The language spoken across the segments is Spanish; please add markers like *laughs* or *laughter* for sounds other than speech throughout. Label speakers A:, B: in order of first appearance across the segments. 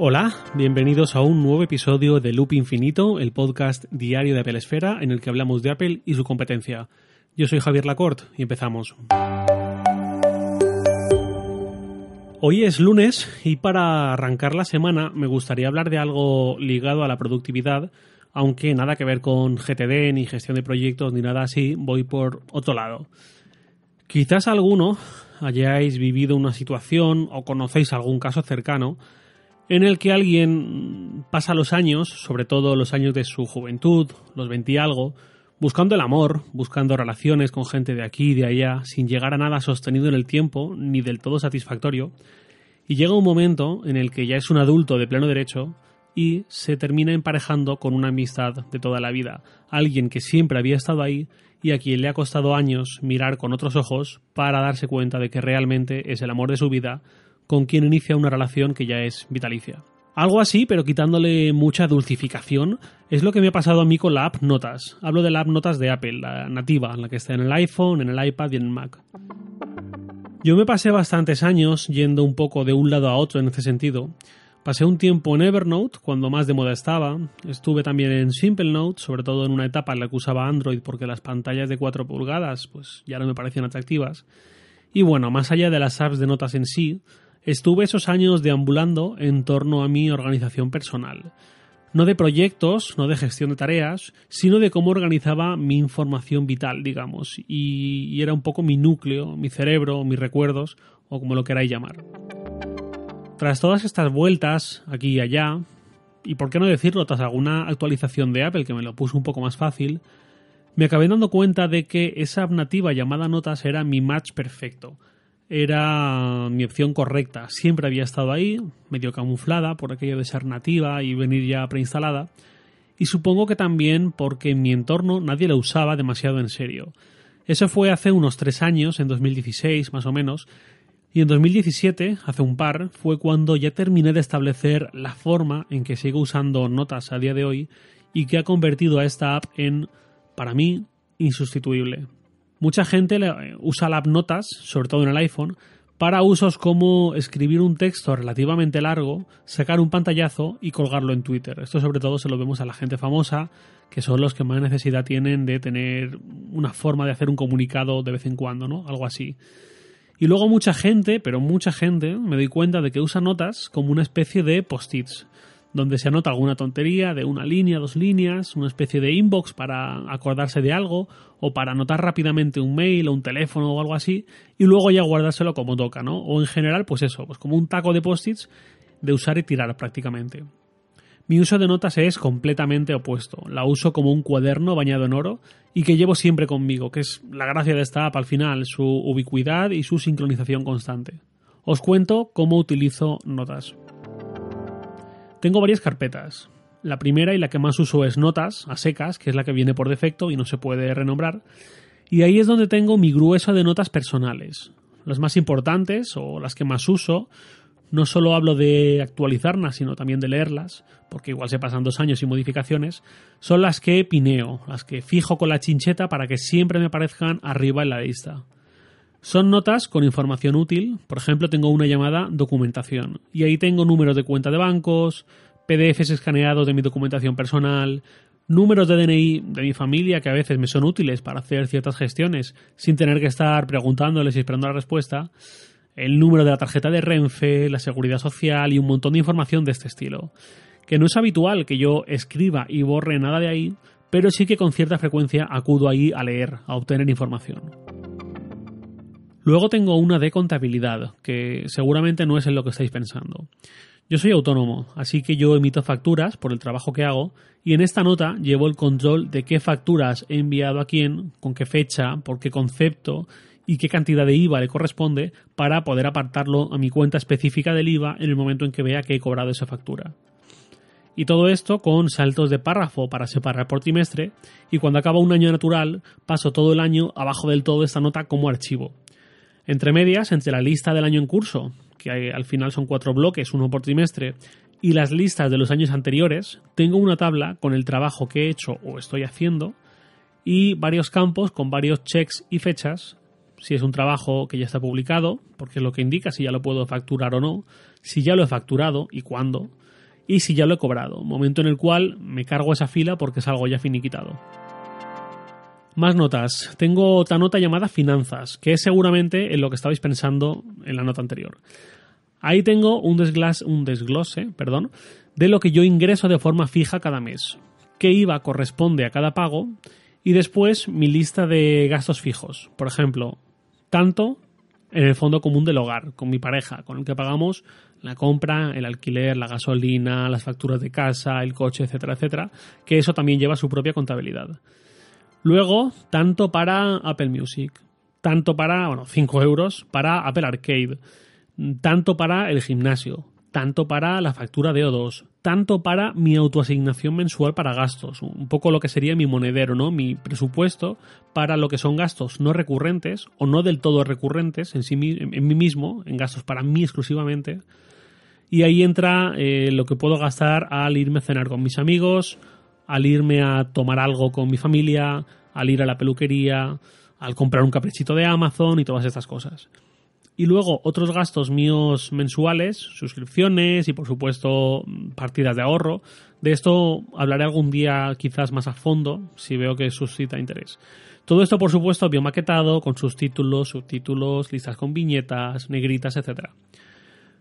A: Hola, bienvenidos a un nuevo episodio de Loop Infinito, el podcast diario de Apple Esfera en el que hablamos de Apple y su competencia. Yo soy Javier Lacorte y empezamos. Hoy es lunes y para arrancar la semana me gustaría hablar de algo ligado a la productividad, aunque nada que ver con GTD ni gestión de proyectos ni nada así, voy por otro lado. Quizás alguno hayáis vivido una situación o conocéis algún caso cercano en el que alguien pasa los años, sobre todo los años de su juventud, los 20 y algo, buscando el amor, buscando relaciones con gente de aquí y de allá, sin llegar a nada sostenido en el tiempo ni del todo satisfactorio, y llega un momento en el que ya es un adulto de pleno derecho y se termina emparejando con una amistad de toda la vida, alguien que siempre había estado ahí y a quien le ha costado años mirar con otros ojos para darse cuenta de que realmente es el amor de su vida con quien inicia una relación que ya es vitalicia. Algo así, pero quitándole mucha dulcificación, es lo que me ha pasado a mí con la app Notas. Hablo de la app Notas de Apple, la nativa, la que está en el iPhone, en el iPad y en el Mac. Yo me pasé bastantes años yendo un poco de un lado a otro en ese sentido. Pasé un tiempo en Evernote, cuando más de moda estaba. Estuve también en Simple Note, sobre todo en una etapa en la que usaba Android porque las pantallas de 4 pulgadas pues ya no me parecían atractivas. Y bueno, más allá de las apps de notas en sí, Estuve esos años deambulando en torno a mi organización personal. No de proyectos, no de gestión de tareas, sino de cómo organizaba mi información vital, digamos, y, era un poco mi núcleo, mi cerebro, mis recuerdos, o como lo queráis llamar. Tras todas estas vueltas, aquí y allá, y por qué no decirlo, tras alguna actualización de Apple que me lo puso un poco más fácil, me acabé dando cuenta de que esa nativa llamada Notas era mi match perfecto era mi opción correcta. Siempre había estado ahí, medio camuflada por aquello de ser nativa y venir ya preinstalada. Y supongo que también porque en mi entorno nadie la usaba demasiado en serio. Eso fue hace unos tres años, en 2016 más o menos, y en 2017, hace un par, fue cuando ya terminé de establecer la forma en que sigo usando notas a día de hoy y que ha convertido a esta app en, para mí, insustituible. Mucha gente usa la app Notas, sobre todo en el iPhone, para usos como escribir un texto relativamente largo, sacar un pantallazo y colgarlo en Twitter. Esto sobre todo se lo vemos a la gente famosa, que son los que más necesidad tienen de tener una forma de hacer un comunicado de vez en cuando, ¿no? Algo así. Y luego mucha gente, pero mucha gente, me doy cuenta de que usa notas como una especie de post-its donde se anota alguna tontería de una línea, dos líneas, una especie de inbox para acordarse de algo o para anotar rápidamente un mail o un teléfono o algo así y luego ya guardárselo como toca, ¿no? O en general, pues eso, pues como un taco de post-its de usar y tirar prácticamente. Mi uso de notas es completamente opuesto. La uso como un cuaderno bañado en oro y que llevo siempre conmigo, que es la gracia de esta app al final, su ubicuidad y su sincronización constante. Os cuento cómo utilizo notas. Tengo varias carpetas. La primera y la que más uso es notas, a secas, que es la que viene por defecto y no se puede renombrar. Y ahí es donde tengo mi grueso de notas personales. Las más importantes o las que más uso, no solo hablo de actualizarlas, sino también de leerlas, porque igual se pasan dos años y modificaciones, son las que pineo, las que fijo con la chincheta para que siempre me aparezcan arriba en la lista. Son notas con información útil, por ejemplo tengo una llamada documentación y ahí tengo números de cuenta de bancos, PDFs escaneados de mi documentación personal, números de DNI de mi familia que a veces me son útiles para hacer ciertas gestiones sin tener que estar preguntándoles y esperando la respuesta, el número de la tarjeta de Renfe, la seguridad social y un montón de información de este estilo. Que no es habitual que yo escriba y borre nada de ahí, pero sí que con cierta frecuencia acudo ahí a leer, a obtener información. Luego tengo una de contabilidad, que seguramente no es en lo que estáis pensando. Yo soy autónomo, así que yo emito facturas por el trabajo que hago y en esta nota llevo el control de qué facturas he enviado a quién, con qué fecha, por qué concepto y qué cantidad de IVA le corresponde para poder apartarlo a mi cuenta específica del IVA en el momento en que vea que he cobrado esa factura. Y todo esto con saltos de párrafo para separar por trimestre y cuando acaba un año natural paso todo el año abajo del todo esta nota como archivo. Entre medias, entre la lista del año en curso, que al final son cuatro bloques, uno por trimestre, y las listas de los años anteriores, tengo una tabla con el trabajo que he hecho o estoy haciendo y varios campos con varios checks y fechas, si es un trabajo que ya está publicado, porque es lo que indica si ya lo puedo facturar o no, si ya lo he facturado y cuándo, y si ya lo he cobrado, momento en el cual me cargo esa fila porque es algo ya finiquitado. Más notas. Tengo otra nota llamada finanzas, que es seguramente en lo que estabais pensando en la nota anterior. Ahí tengo un, un desglose perdón, de lo que yo ingreso de forma fija cada mes, qué IVA corresponde a cada pago y después mi lista de gastos fijos. Por ejemplo, tanto en el fondo común del hogar, con mi pareja, con el que pagamos la compra, el alquiler, la gasolina, las facturas de casa, el coche, etcétera, etcétera, que eso también lleva su propia contabilidad. Luego, tanto para Apple Music, tanto para, bueno, 5 euros para Apple Arcade, tanto para el gimnasio, tanto para la factura de O2, tanto para mi autoasignación mensual para gastos, un poco lo que sería mi monedero, ¿no? Mi presupuesto para lo que son gastos no recurrentes o no del todo recurrentes en, sí, en mí mismo, en gastos para mí exclusivamente. Y ahí entra eh, lo que puedo gastar al irme a cenar con mis amigos, al irme a tomar algo con mi familia, al ir a la peluquería, al comprar un caprichito de Amazon y todas estas cosas. Y luego otros gastos míos mensuales, suscripciones y por supuesto partidas de ahorro. De esto hablaré algún día quizás más a fondo si veo que suscita interés. Todo esto por supuesto bien maquetado con sus títulos, subtítulos, listas con viñetas, negritas, etc.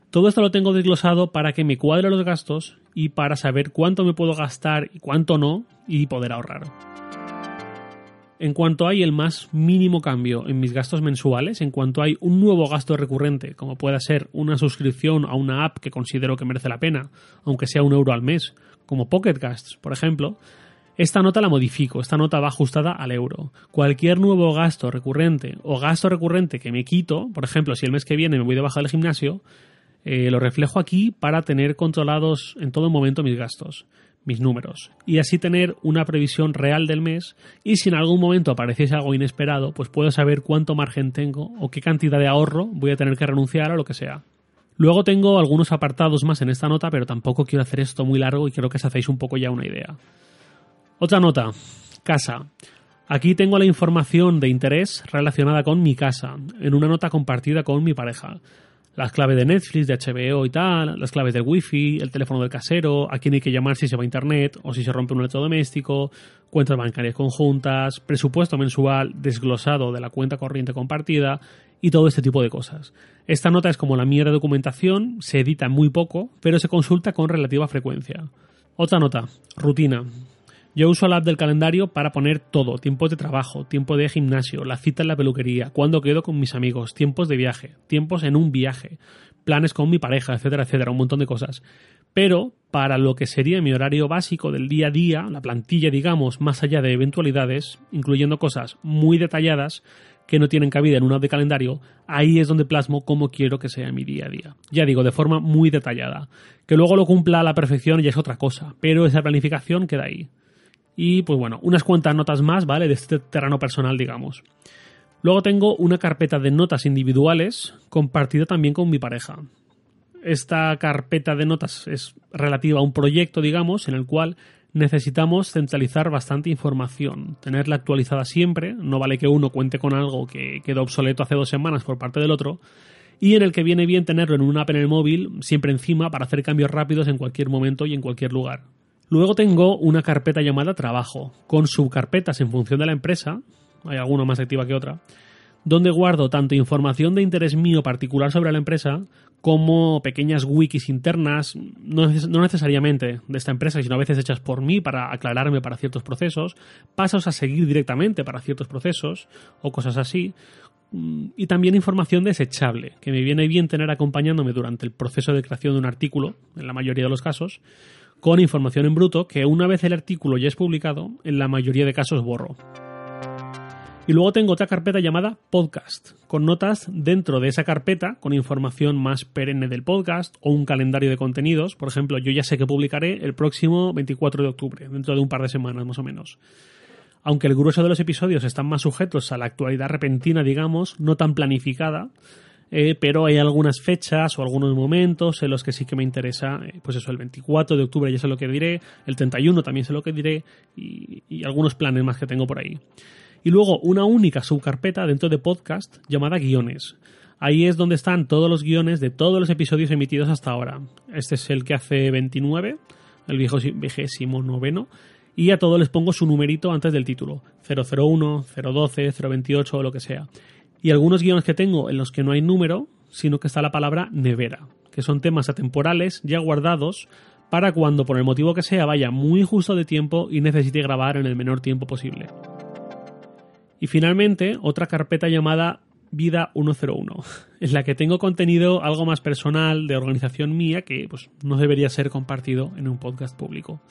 A: Todo esto lo tengo desglosado para que me cuadre los gastos y para saber cuánto me puedo gastar y cuánto no y poder ahorrar. En cuanto hay el más mínimo cambio en mis gastos mensuales, en cuanto hay un nuevo gasto recurrente, como pueda ser una suscripción a una app que considero que merece la pena, aunque sea un euro al mes, como Pocket Gasts, por ejemplo, esta nota la modifico, esta nota va ajustada al euro. Cualquier nuevo gasto recurrente o gasto recurrente que me quito, por ejemplo, si el mes que viene me voy de baja del gimnasio, eh, lo reflejo aquí para tener controlados en todo momento mis gastos, mis números, y así tener una previsión real del mes y si en algún momento apareciese algo inesperado, pues puedo saber cuánto margen tengo o qué cantidad de ahorro voy a tener que renunciar a lo que sea. Luego tengo algunos apartados más en esta nota, pero tampoco quiero hacer esto muy largo y creo que os hacéis un poco ya una idea. Otra nota, casa. Aquí tengo la información de interés relacionada con mi casa, en una nota compartida con mi pareja las claves de Netflix, de HBO y tal, las claves del wifi, el teléfono del casero, a quién hay que llamar si se va a internet o si se rompe un electrodoméstico, cuentas bancarias conjuntas, presupuesto mensual desglosado de la cuenta corriente compartida y todo este tipo de cosas. Esta nota es como la mía de documentación, se edita muy poco, pero se consulta con relativa frecuencia. Otra nota, rutina. Yo uso la app del calendario para poner todo, tiempos de trabajo, tiempo de gimnasio, la cita en la peluquería, cuando quedo con mis amigos, tiempos de viaje, tiempos en un viaje, planes con mi pareja, etcétera, etcétera, un montón de cosas. Pero para lo que sería mi horario básico del día a día, la plantilla, digamos, más allá de eventualidades, incluyendo cosas muy detalladas que no tienen cabida en una app de calendario, ahí es donde plasmo cómo quiero que sea mi día a día. Ya digo, de forma muy detallada. Que luego lo cumpla a la perfección ya es otra cosa, pero esa planificación queda ahí. Y pues bueno, unas cuantas notas más, ¿vale? De este terreno personal, digamos. Luego tengo una carpeta de notas individuales compartida también con mi pareja. Esta carpeta de notas es relativa a un proyecto, digamos, en el cual necesitamos centralizar bastante información, tenerla actualizada siempre, no vale que uno cuente con algo que quedó obsoleto hace dos semanas por parte del otro, y en el que viene bien tenerlo en una app en el móvil siempre encima para hacer cambios rápidos en cualquier momento y en cualquier lugar. Luego tengo una carpeta llamada trabajo, con subcarpetas en función de la empresa, hay alguna más activa que otra, donde guardo tanto información de interés mío particular sobre la empresa como pequeñas wikis internas, no, necesariamente de esta empresa, sino a veces hechas por mí para aclararme para ciertos procesos, pasos a seguir directamente para ciertos procesos o cosas así, y también información desechable, que me viene bien tener acompañándome durante el proceso de creación de un artículo, en la mayoría de los casos, con información en bruto que una vez el artículo ya es publicado, en la mayoría de casos borro. Y luego tengo otra carpeta llamada podcast, con notas dentro de esa carpeta, con información más perenne del podcast o un calendario de contenidos. Por ejemplo, yo ya sé que publicaré el próximo 24 de octubre, dentro de un par de semanas más o menos. Aunque el grueso de los episodios están más sujetos a la actualidad repentina, digamos, no tan planificada, eh, pero hay algunas fechas o algunos momentos en los que sí que me interesa, eh, pues eso, el 24 de octubre ya sé lo que diré, el 31 también sé lo que diré y, y, algunos planes más que tengo por ahí. Y luego una única subcarpeta dentro de podcast llamada guiones. Ahí es donde están todos los guiones de todos los episodios emitidos hasta ahora. Este es el que hace 29, el viejo vigésimo noveno, y a todos les pongo su numerito antes del título, 001, 012, 028 o lo que sea. Y algunos guiones que tengo en los que no hay número, sino que está la palabra nevera, que son temas atemporales ya guardados para cuando por el motivo que sea vaya muy justo de tiempo y necesite grabar en el menor tiempo posible. Y finalmente, otra carpeta llamada Vida 101, *laughs* en la que tengo contenido algo más personal de organización mía que pues, no debería ser compartido en un podcast público.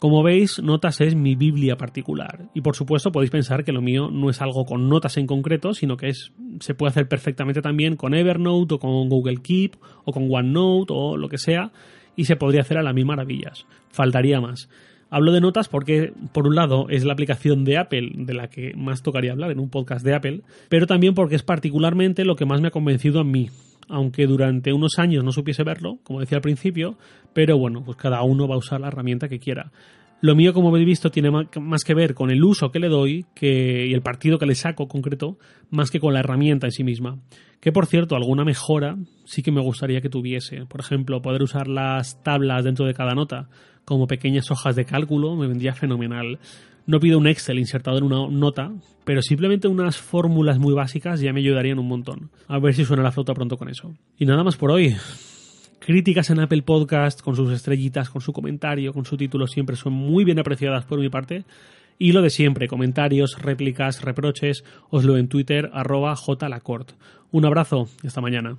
A: Como veis, Notas es mi Biblia particular. Y por supuesto podéis pensar que lo mío no es algo con notas en concreto, sino que es, se puede hacer perfectamente también con Evernote o con Google Keep o con OneNote o lo que sea, y se podría hacer a las mil maravillas. Faltaría más. Hablo de notas porque, por un lado, es la aplicación de Apple de la que más tocaría hablar en un podcast de Apple, pero también porque es particularmente lo que más me ha convencido a mí, aunque durante unos años no supiese verlo, como decía al principio, pero bueno, pues cada uno va a usar la herramienta que quiera. Lo mío, como habéis visto, tiene más que ver con el uso que le doy que, y el partido que le saco concreto, más que con la herramienta en sí misma. Que por cierto, alguna mejora sí que me gustaría que tuviese. Por ejemplo, poder usar las tablas dentro de cada nota como pequeñas hojas de cálculo me vendría fenomenal. No pido un Excel insertado en una nota, pero simplemente unas fórmulas muy básicas ya me ayudarían un montón. A ver si suena la flauta pronto con eso. Y nada más por hoy. Críticas en Apple Podcast, con sus estrellitas, con su comentario, con su título, siempre son muy bien apreciadas por mi parte. Y lo de siempre, comentarios, réplicas, reproches, os lo en Twitter, arroba jlacort. Un abrazo hasta mañana.